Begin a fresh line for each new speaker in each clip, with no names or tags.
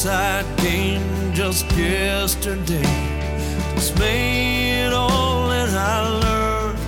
inside game just yesterday. Dismayed all that I learned.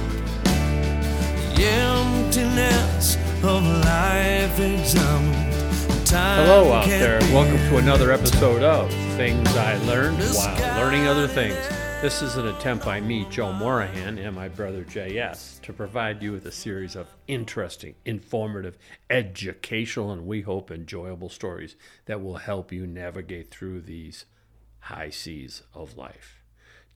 The emptiness of life examined. Time
Hello out there. Welcome to another episode of Things I Learned While Learning Other Things. This is an attempt by me, Joe Morahan, and my brother JS to provide you with a series of interesting, informative, educational, and we hope enjoyable stories that will help you navigate through these high seas of life.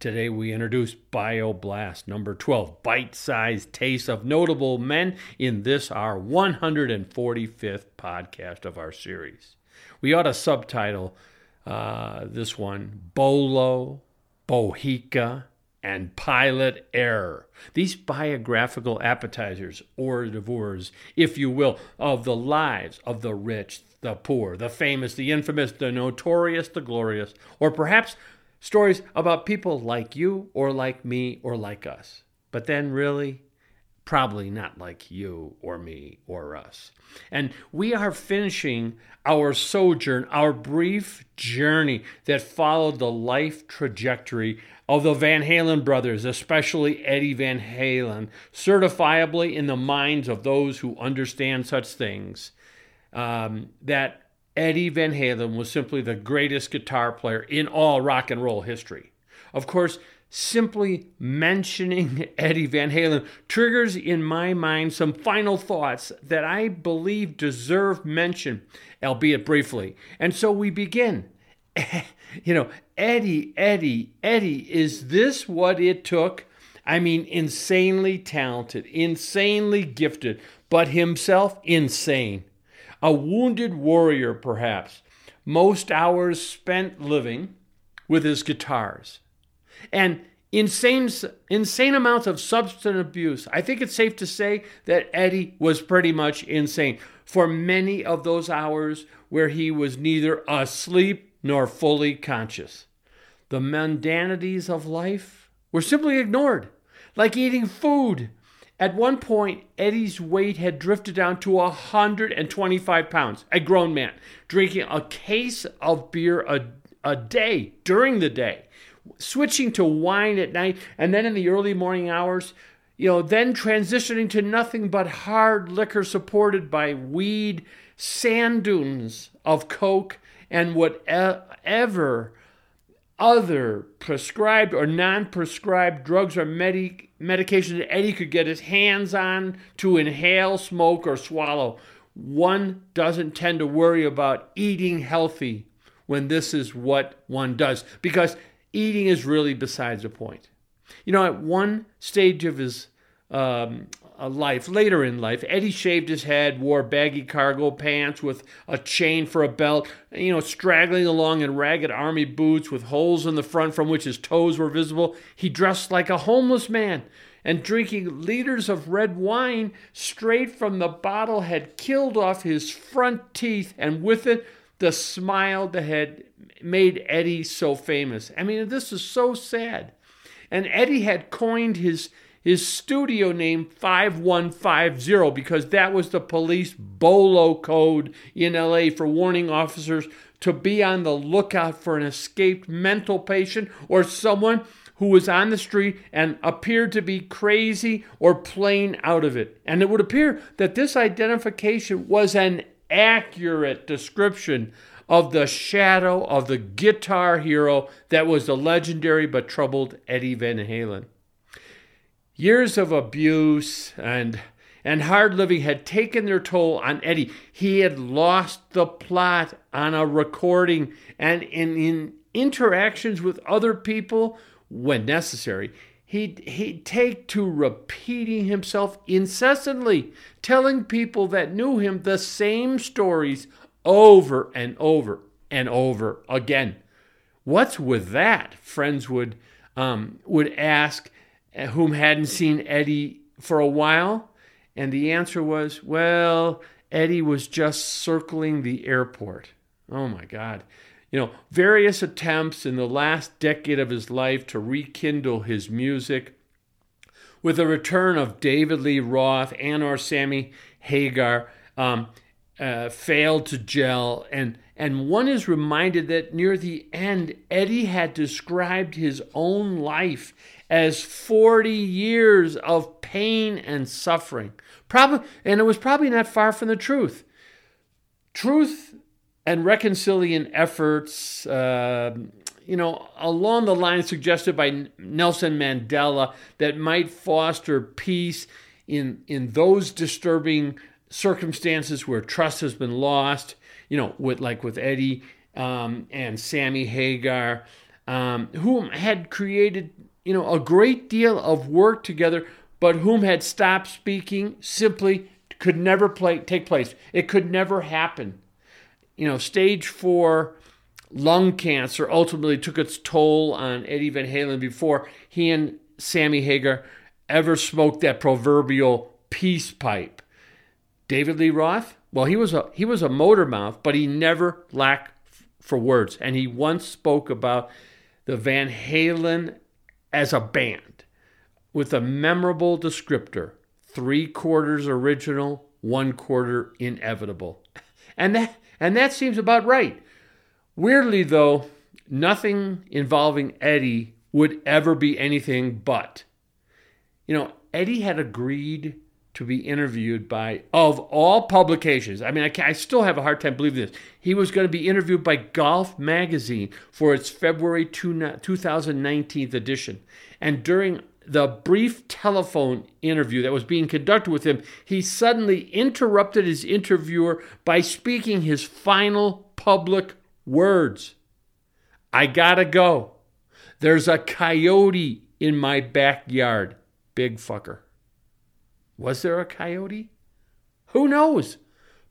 Today we introduce BioBlast number 12, bite-sized taste of notable men in this our 145th podcast of our series. We ought to subtitle uh, this one Bolo, Bohica, and Pilot Error. These biographical appetizers, hors d'oeuvres, if you will, of the lives of the rich, the poor, the famous, the infamous, the notorious, the glorious, or perhaps stories about people like you or like me or like us. But then, really, probably not like you or me or us. And we are finishing our sojourn, our brief journey that followed the life trajectory of the Van Halen brothers, especially Eddie Van Halen, certifiably in the minds of those who understand such things, um, that Eddie Van Halen was simply the greatest guitar player in all rock and roll history. Of course, simply mentioning Eddie Van Halen triggers in my mind some final thoughts that I believe deserve mention, albeit briefly. And so we begin. you know, Eddie, Eddie, Eddie, is this what it took? I mean, insanely talented, insanely gifted, but himself insane. A wounded warrior, perhaps. Most hours spent living with his guitars and insane insane amounts of substance abuse. I think it's safe to say that Eddie was pretty much insane for many of those hours where he was neither asleep nor fully conscious. The mundanities of life were simply ignored, like eating food. At one point, Eddie's weight had drifted down to 125 pounds, a grown man, drinking a case of beer a, a day during the day switching to wine at night and then in the early morning hours you know then transitioning to nothing but hard liquor supported by weed sand dunes of coke and whatever other prescribed or non-prescribed drugs or medi- medications that Eddie could get his hands on to inhale, smoke, or swallow. One doesn't tend to worry about eating healthy when this is what one does because eating is really besides the point. You know, at one stage of his um, life, later in life, Eddie shaved his head, wore baggy cargo pants with a chain for a belt, you know, straggling along in ragged army boots with holes in the front from which his toes were visible. He dressed like a homeless man. And drinking liters of red wine straight from the bottle had killed off his front teeth, and with it, the smile that had made Eddie so famous. I mean, this is so sad. And Eddie had coined his his studio name 5150 because that was the police bolo code in LA for warning officers to be on the lookout for an escaped mental patient or someone who was on the street and appeared to be crazy or plain out of it. And it would appear that this identification was an accurate description of the shadow of the guitar hero that was the legendary but troubled Eddie Van Halen. Years of abuse and and hard living had taken their toll on Eddie. He had lost the plot on a recording and in, in interactions with other people when necessary. He'd, he'd take to repeating himself incessantly, telling people that knew him the same stories over and over and over again. What's with that? Friends would um, would ask whom hadn't seen Eddie for a while, and the answer was, "Well, Eddie was just circling the airport." Oh my God. You know, various attempts in the last decade of his life to rekindle his music. With the return of David Lee Roth and or Sammy Hagar, um, uh, failed to gel, and And one is reminded that near the end, Eddie had described his own life as 40 years of pain and suffering. Probably, and it was probably not far from the truth. Truth and reconciliation efforts, uh, you know, along the lines suggested by Nelson Mandela that might foster peace in in those disturbing circumstances where trust has been lost. You know, with like with Eddie um, and Sammy Hagar, um, whom had created you know a great deal of work together, but whom had stopped speaking simply could never play, take place. It could never happen. You know, stage four lung cancer ultimately took its toll on Eddie Van Halen before he and Sammy Hagar ever smoked that proverbial peace pipe. David Lee Roth, well, he was a he was a motor mouth, but he never lacked for words. And he once spoke about the Van Halen as a band with a memorable descriptor: three quarters original, one quarter inevitable. And that and that seems about right. Weirdly, though, nothing involving Eddie would ever be anything but. You know, Eddie had agreed to be interviewed by, of all publications, I mean, I, I still have a hard time believing this. He was going to be interviewed by Golf Magazine for its February 2, 2019 edition. And during the brief telephone interview that was being conducted with him, he suddenly interrupted his interviewer by speaking his final public words I gotta go. There's a coyote in my backyard. Big fucker. Was there a coyote? Who knows?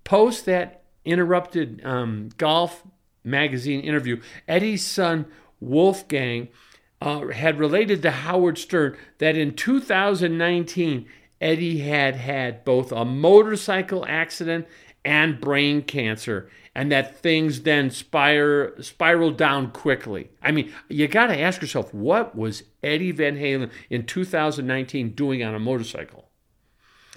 Post that interrupted um, golf magazine interview, Eddie's son Wolfgang uh, had related to Howard Stern that in 2019, Eddie had had both a motorcycle accident and brain cancer, and that things then spir- spiraled down quickly. I mean, you got to ask yourself, what was Eddie Van Halen in 2019 doing on a motorcycle?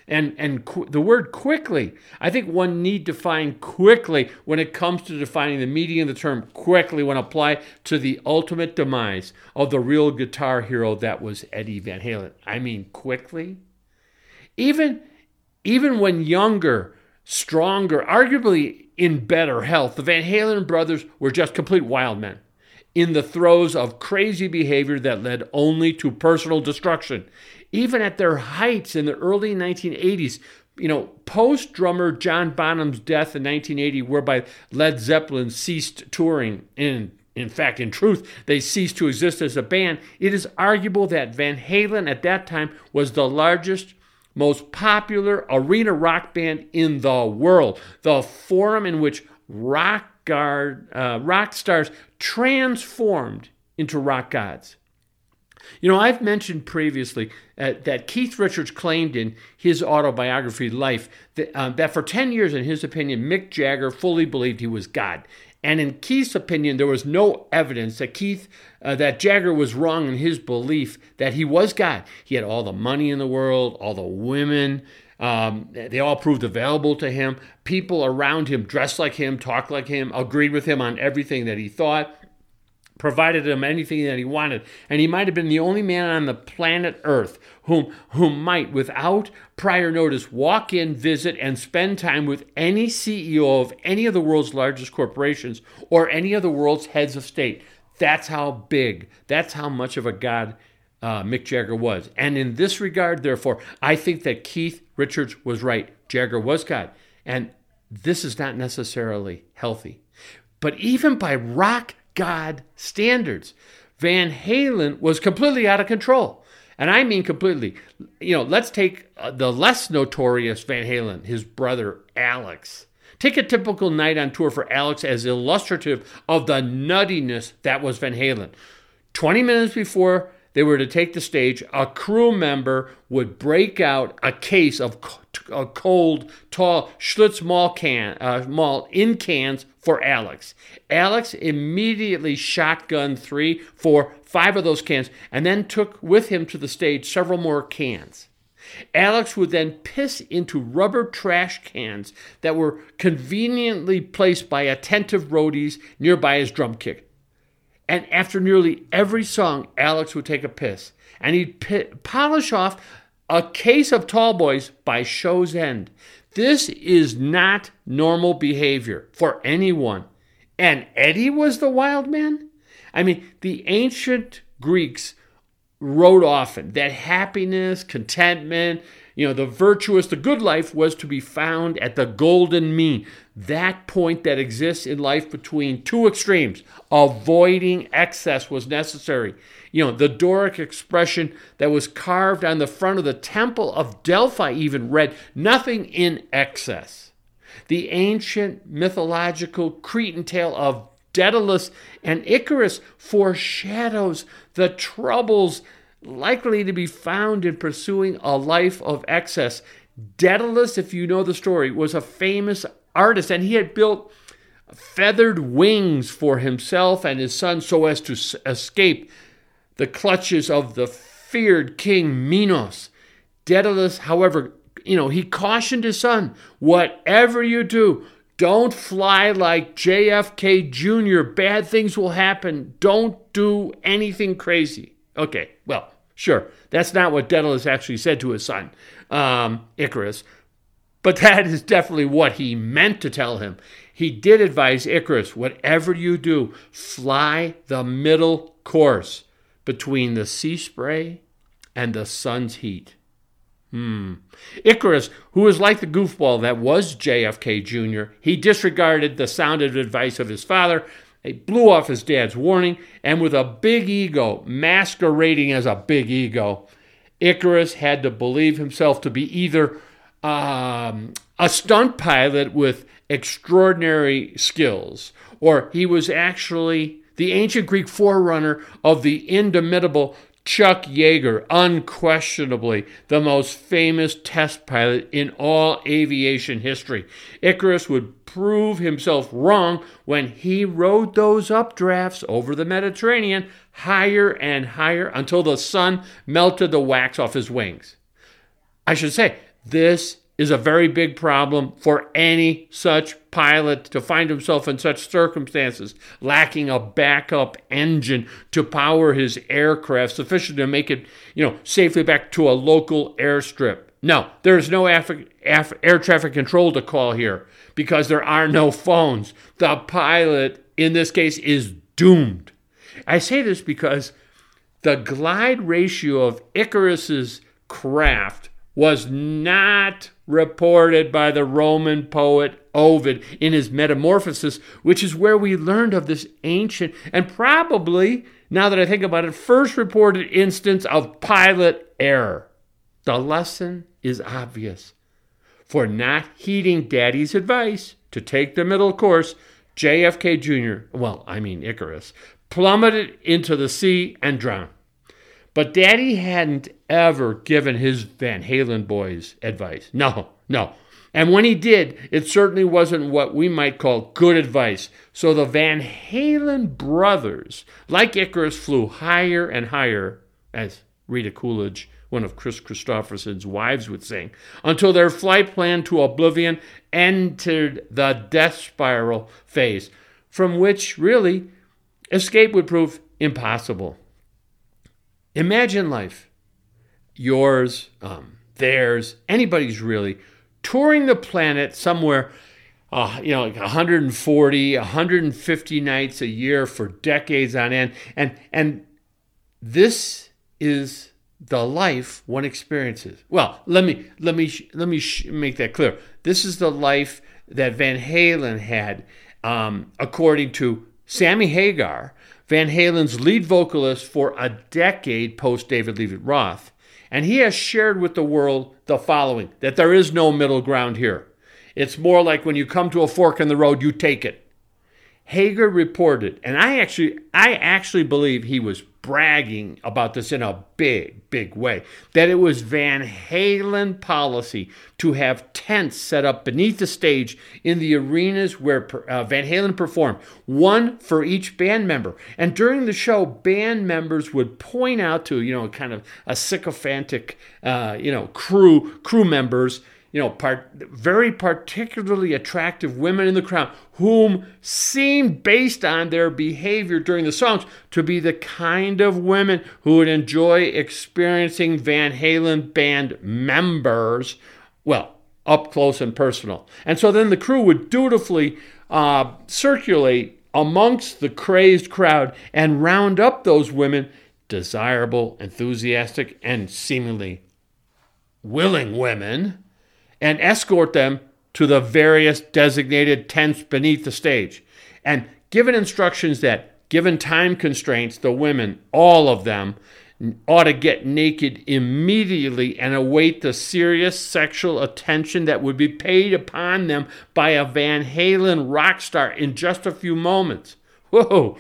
And and qu- the word quickly. I think one need to find quickly when it comes to defining the meaning of the term quickly when applied to the ultimate demise of the real guitar hero that was eddie van halen. I mean quickly? Even even when younger stronger arguably in better health the van halen brothers were just complete wild men in the throes of crazy behavior that led only to personal destruction even at their heights in the early 1980s, you know, post drummer John Bonham's death in 1980, whereby Led Zeppelin ceased touring, and in fact, in truth, they ceased to exist as a band, it is arguable that Van Halen at that time was the largest, most popular arena rock band in the world, the forum in which rock, guard, uh, rock stars transformed into rock gods. You know, I've mentioned previously uh, that Keith Richards claimed in his autobiography, Life, that, uh, that for 10 years, in his opinion, Mick Jagger fully believed he was God. And in Keith's opinion, there was no evidence that Keith, uh, that Jagger was wrong in his belief that he was God. He had all the money in the world, all the women. Um, they all proved available to him. People around him dressed like him, talked like him, agreed with him on everything that he thought provided him anything that he wanted. And he might have been the only man on the planet Earth whom, whom might, without prior notice, walk in, visit, and spend time with any CEO of any of the world's largest corporations or any of the world's heads of state. That's how big, that's how much of a god uh, Mick Jagger was. And in this regard, therefore, I think that Keith Richards was right. Jagger was God. And this is not necessarily healthy. But even by rock God standards. Van Halen was completely out of control. And I mean completely. You know, let's take uh, the less notorious Van Halen, his brother Alex. Take a typical night on tour for Alex as illustrative of the nuttiness that was Van Halen. 20 minutes before they were to take the stage, a crew member would break out a case of a cold, tall Schlitz malt can, uh, malt in cans for Alex. Alex immediately shotgunned three, four, five of those cans, and then took with him to the stage several more cans. Alex would then piss into rubber trash cans that were conveniently placed by attentive roadies nearby his drum kit. And after nearly every song, Alex would take a piss and he'd p- polish off a case of tall boys by show's end. This is not normal behavior for anyone. And Eddie was the wild man? I mean, the ancient Greeks wrote often that happiness, contentment, you know, the virtuous, the good life was to be found at the golden mean, that point that exists in life between two extremes. Avoiding excess was necessary. You know, the Doric expression that was carved on the front of the Temple of Delphi even read, nothing in excess. The ancient mythological Cretan tale of Daedalus and Icarus foreshadows the troubles likely to be found in pursuing a life of excess. Daedalus, if you know the story, was a famous artist and he had built feathered wings for himself and his son so as to escape the clutches of the feared king Minos. Daedalus, however, you know, he cautioned his son, whatever you do, don't fly like JFK Jr. Bad things will happen. Don't do anything crazy. Okay, well, sure. That's not what Daedalus actually said to his son, um, Icarus. But that is definitely what he meant to tell him. He did advise Icarus whatever you do, fly the middle course between the sea spray and the sun's heat. Hmm. Icarus, who was like the goofball that was JFK Jr., he disregarded the sounded advice of his father. He blew off his dad's warning, and with a big ego, masquerading as a big ego, Icarus had to believe himself to be either um, a stunt pilot with extraordinary skills, or he was actually the ancient Greek forerunner of the indomitable Chuck Yeager, unquestionably the most famous test pilot in all aviation history. Icarus would prove himself wrong when he rode those updrafts over the Mediterranean higher and higher until the sun melted the wax off his wings. I should say, this is a very big problem for any such pilot to find himself in such circumstances, lacking a backup engine to power his aircraft sufficient to make it, you know, safely back to a local airstrip. No, there is no air traffic control to call here because there are no phones. The pilot, in this case, is doomed. I say this because the glide ratio of Icarus's craft was not reported by the Roman poet Ovid in his Metamorphoses, which is where we learned of this ancient and probably, now that I think about it, first reported instance of pilot error. The lesson is obvious. For not heeding Daddy's advice to take the middle course, JFK Jr., well, I mean Icarus, plummeted into the sea and drowned. But Daddy hadn't ever given his Van Halen boys advice. No, no. And when he did, it certainly wasn't what we might call good advice. So the Van Halen brothers, like Icarus, flew higher and higher, as Rita Coolidge, one of Kris Kristofferson's wives, would sing, until their flight plan to oblivion entered the death spiral phase, from which really escape would prove impossible. Imagine life, yours, um, theirs, anybody's really, touring the planet somewhere, uh, you know, like 140, 150 nights a year for decades on end, and and this is the life one experiences. Well, let me let me let me make that clear. This is the life that Van Halen had, um, according to Sammy Hagar, Van Halen's lead vocalist for a decade post David Lee Roth. And he has shared with the world the following that there is no middle ground here. It's more like when you come to a fork in the road, you take it. Hagar reported, and I actually I actually believe he was bragging about this in a big, big way, that it was Van Halen policy to have tents set up beneath the stage in the arenas where uh, Van Halen performed, one for each band member. And during the show, band members would point out to, you know, kind of a sycophantic, uh, you know, crew crew members you know, part, very particularly attractive women in the crowd, whom seemed, based on their behavior during the songs, to be the kind of women who would enjoy experiencing Van Halen band members, well, up close and personal. And so then the crew would dutifully uh, circulate amongst the crazed crowd and round up those women, desirable, enthusiastic, and seemingly willing women and escort them to the various designated tents beneath the stage. And given instructions that, given time constraints, the women, all of them, ought to get naked immediately and await the serious sexual attention that would be paid upon them by a Van Halen rock star in just a few moments. Whoa!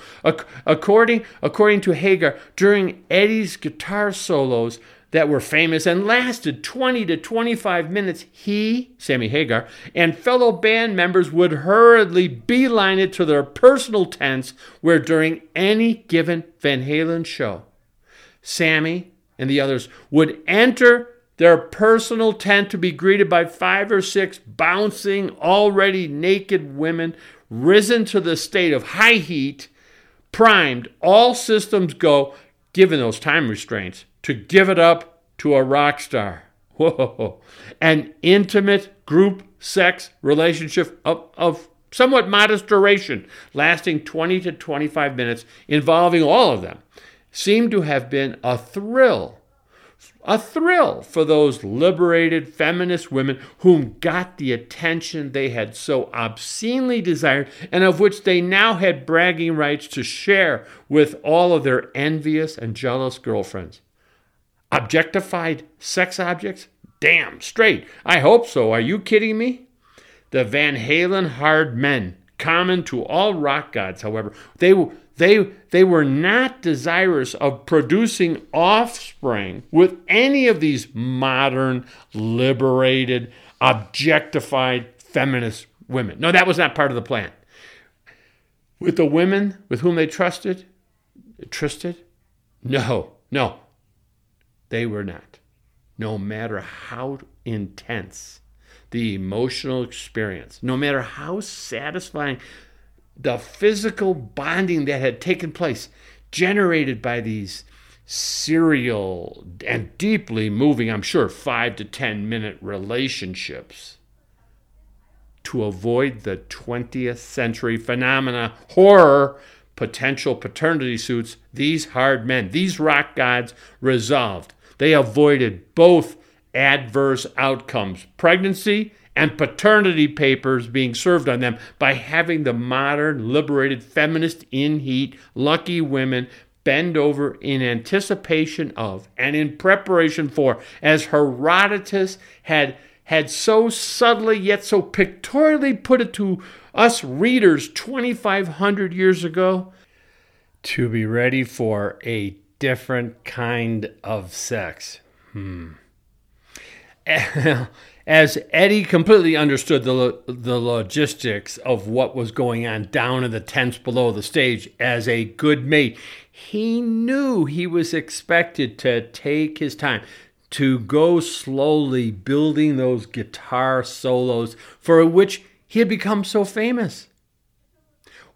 According, according to Hagar, during Eddie's guitar solos, that were famous and lasted 20 to 25 minutes, he, Sammy Hagar, and fellow band members would hurriedly beeline it to their personal tents where during any given Van Halen show, Sammy and the others would enter their personal tent to be greeted by five or six bouncing, already naked women risen to the state of high heat, primed, all systems go, given those time restraints to give it up to a rock star. Whoa. An intimate group sex relationship of, of somewhat modest duration, lasting 20 to 25 minutes, involving all of them, seemed to have been a thrill. A thrill for those liberated feminist women whom got the attention they had so obscenely desired and of which they now had bragging rights to share with all of their envious and jealous girlfriends. Objectified sex objects? Damn straight. I hope so. Are you kidding me? The Van Halen hard men, common to all rock gods, however, they, they, they were not desirous of producing offspring with any of these modern, liberated, objectified feminist women. No, that was not part of the plan. With the women with whom they trusted, trusted? No, no, they were not. No matter how intense the emotional experience, no matter how satisfying the physical bonding that had taken place, generated by these serial and deeply moving, I'm sure, five to 10 minute relationships. To avoid the 20th century phenomena, horror, potential paternity suits, these hard men, these rock gods resolved they avoided both adverse outcomes pregnancy and paternity papers being served on them by having the modern, liberated, feminist, in heat, lucky women bend over in anticipation of and in preparation for, as Herodotus had, had so subtly yet so pictorially put it to us readers 2,500 years ago, to be ready for a different kind of sex. Hmm. As Eddie completely understood the, the logistics of what was going on down in the tents below the stage as a good mate, he knew he was expected to take his time, to go slowly building those guitar solos for which he had become so famous.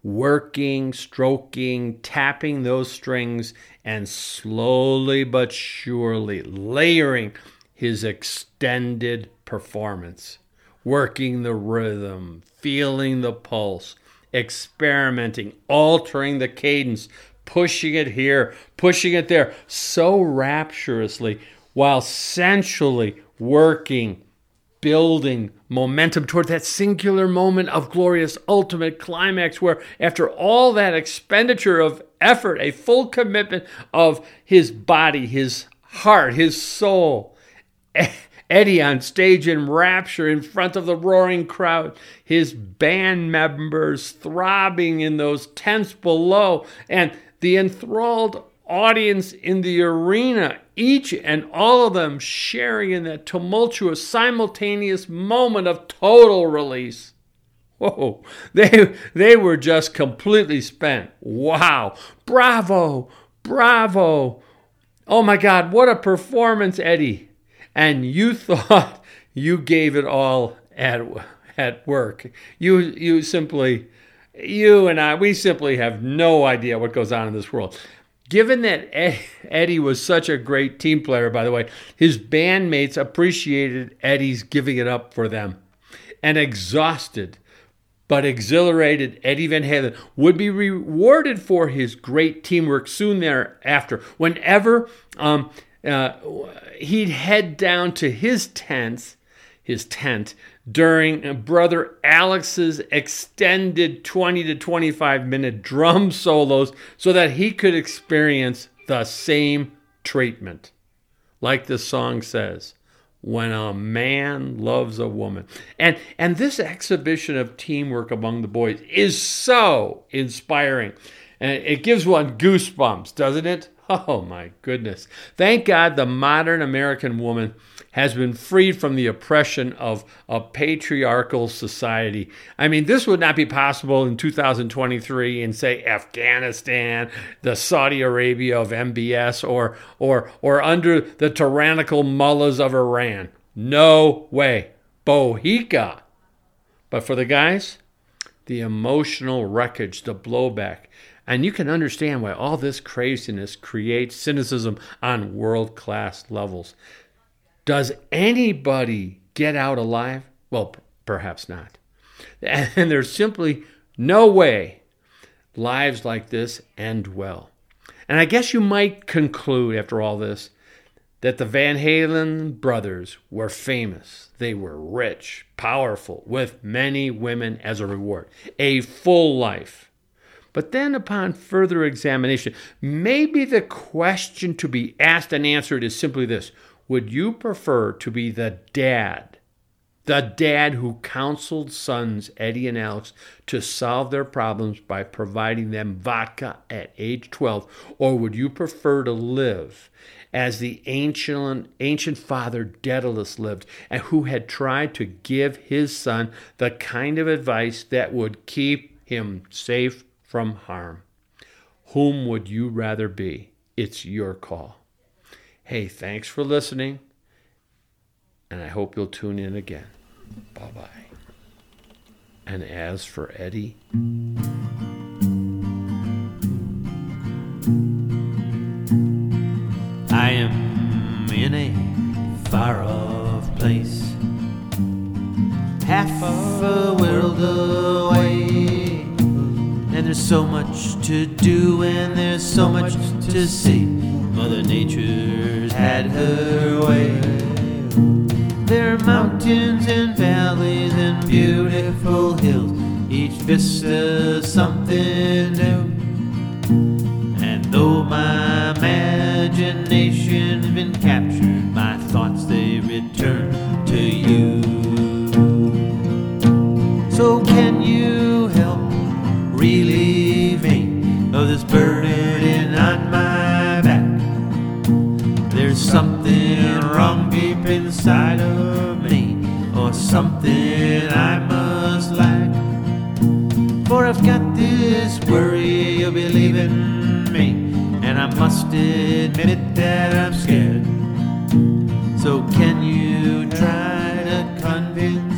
Working, stroking, tapping those strings, and slowly but surely layering his extended performance, working the rhythm, feeling the pulse, experimenting, altering the cadence, pushing it here, pushing it there, so rapturously, while sensually working building momentum toward that singular moment of glorious ultimate climax where after all that expenditure of effort a full commitment of his body his heart his soul Eddie on stage in rapture in front of the roaring crowd, his band members throbbing in those tents below, and the enthralled audience in the arena, each and all of them sharing in that tumultuous, simultaneous moment of total release. Whoa, they, they were just completely spent. Wow. Bravo. Bravo. Oh my God, what a performance, Eddie and you thought you gave it all at at work. You you simply you and I we simply have no idea what goes on in this world. Given that Eddie was such a great team player, by the way, his bandmates appreciated Eddie's giving it up for them. And exhausted but exhilarated Eddie Van Halen would be rewarded for his great teamwork soon thereafter. Whenever um, uh, he'd head down to his tent, his tent during brother Alex's extended 20 to 25 minute drum solos so that he could experience the same treatment. Like the song says, when a man loves a woman. And and this exhibition of teamwork among the boys is so inspiring. And it gives one goosebumps, doesn't it? Oh my goodness. Thank God the modern American woman has been freed from the oppression of a patriarchal society. I mean, this would not be possible in 2023 in, say, Afghanistan, the Saudi Arabia of MBS, or, or, or under the tyrannical mullahs of Iran. No way. Bohica. But for the guys, the emotional wreckage, the blowback, and you can understand why all this craziness creates cynicism on world class levels. Does anybody get out alive? Well, p- perhaps not. And there's simply no way lives like this end well. And I guess you might conclude after all this that the Van Halen brothers were famous. They were rich, powerful, with many women as a reward, a full life. But then, upon further examination, maybe the question to be asked and answered is simply this Would you prefer to be the dad, the dad who counseled sons, Eddie and Alex, to solve their problems by providing them vodka at age 12? Or would you prefer to live as the ancient, ancient father Daedalus lived, and who had tried to give his son the kind of advice that would keep him safe from harm. Whom would you rather be? It's your call. Hey, thanks for listening, and I hope you'll tune in again. Bye bye. And as for Eddie,
there's so much to do, and there's so much to see. Mother Nature's had her way. There are mountains and valleys and beautiful hills, each vista something new. And though my imagination's been captured, my thoughts they return to you. This burden on my back? There's something wrong deep inside of me, or something I must lack. For I've got this worry you'll be leaving me, and I must admit it that I'm scared. So can you try to convince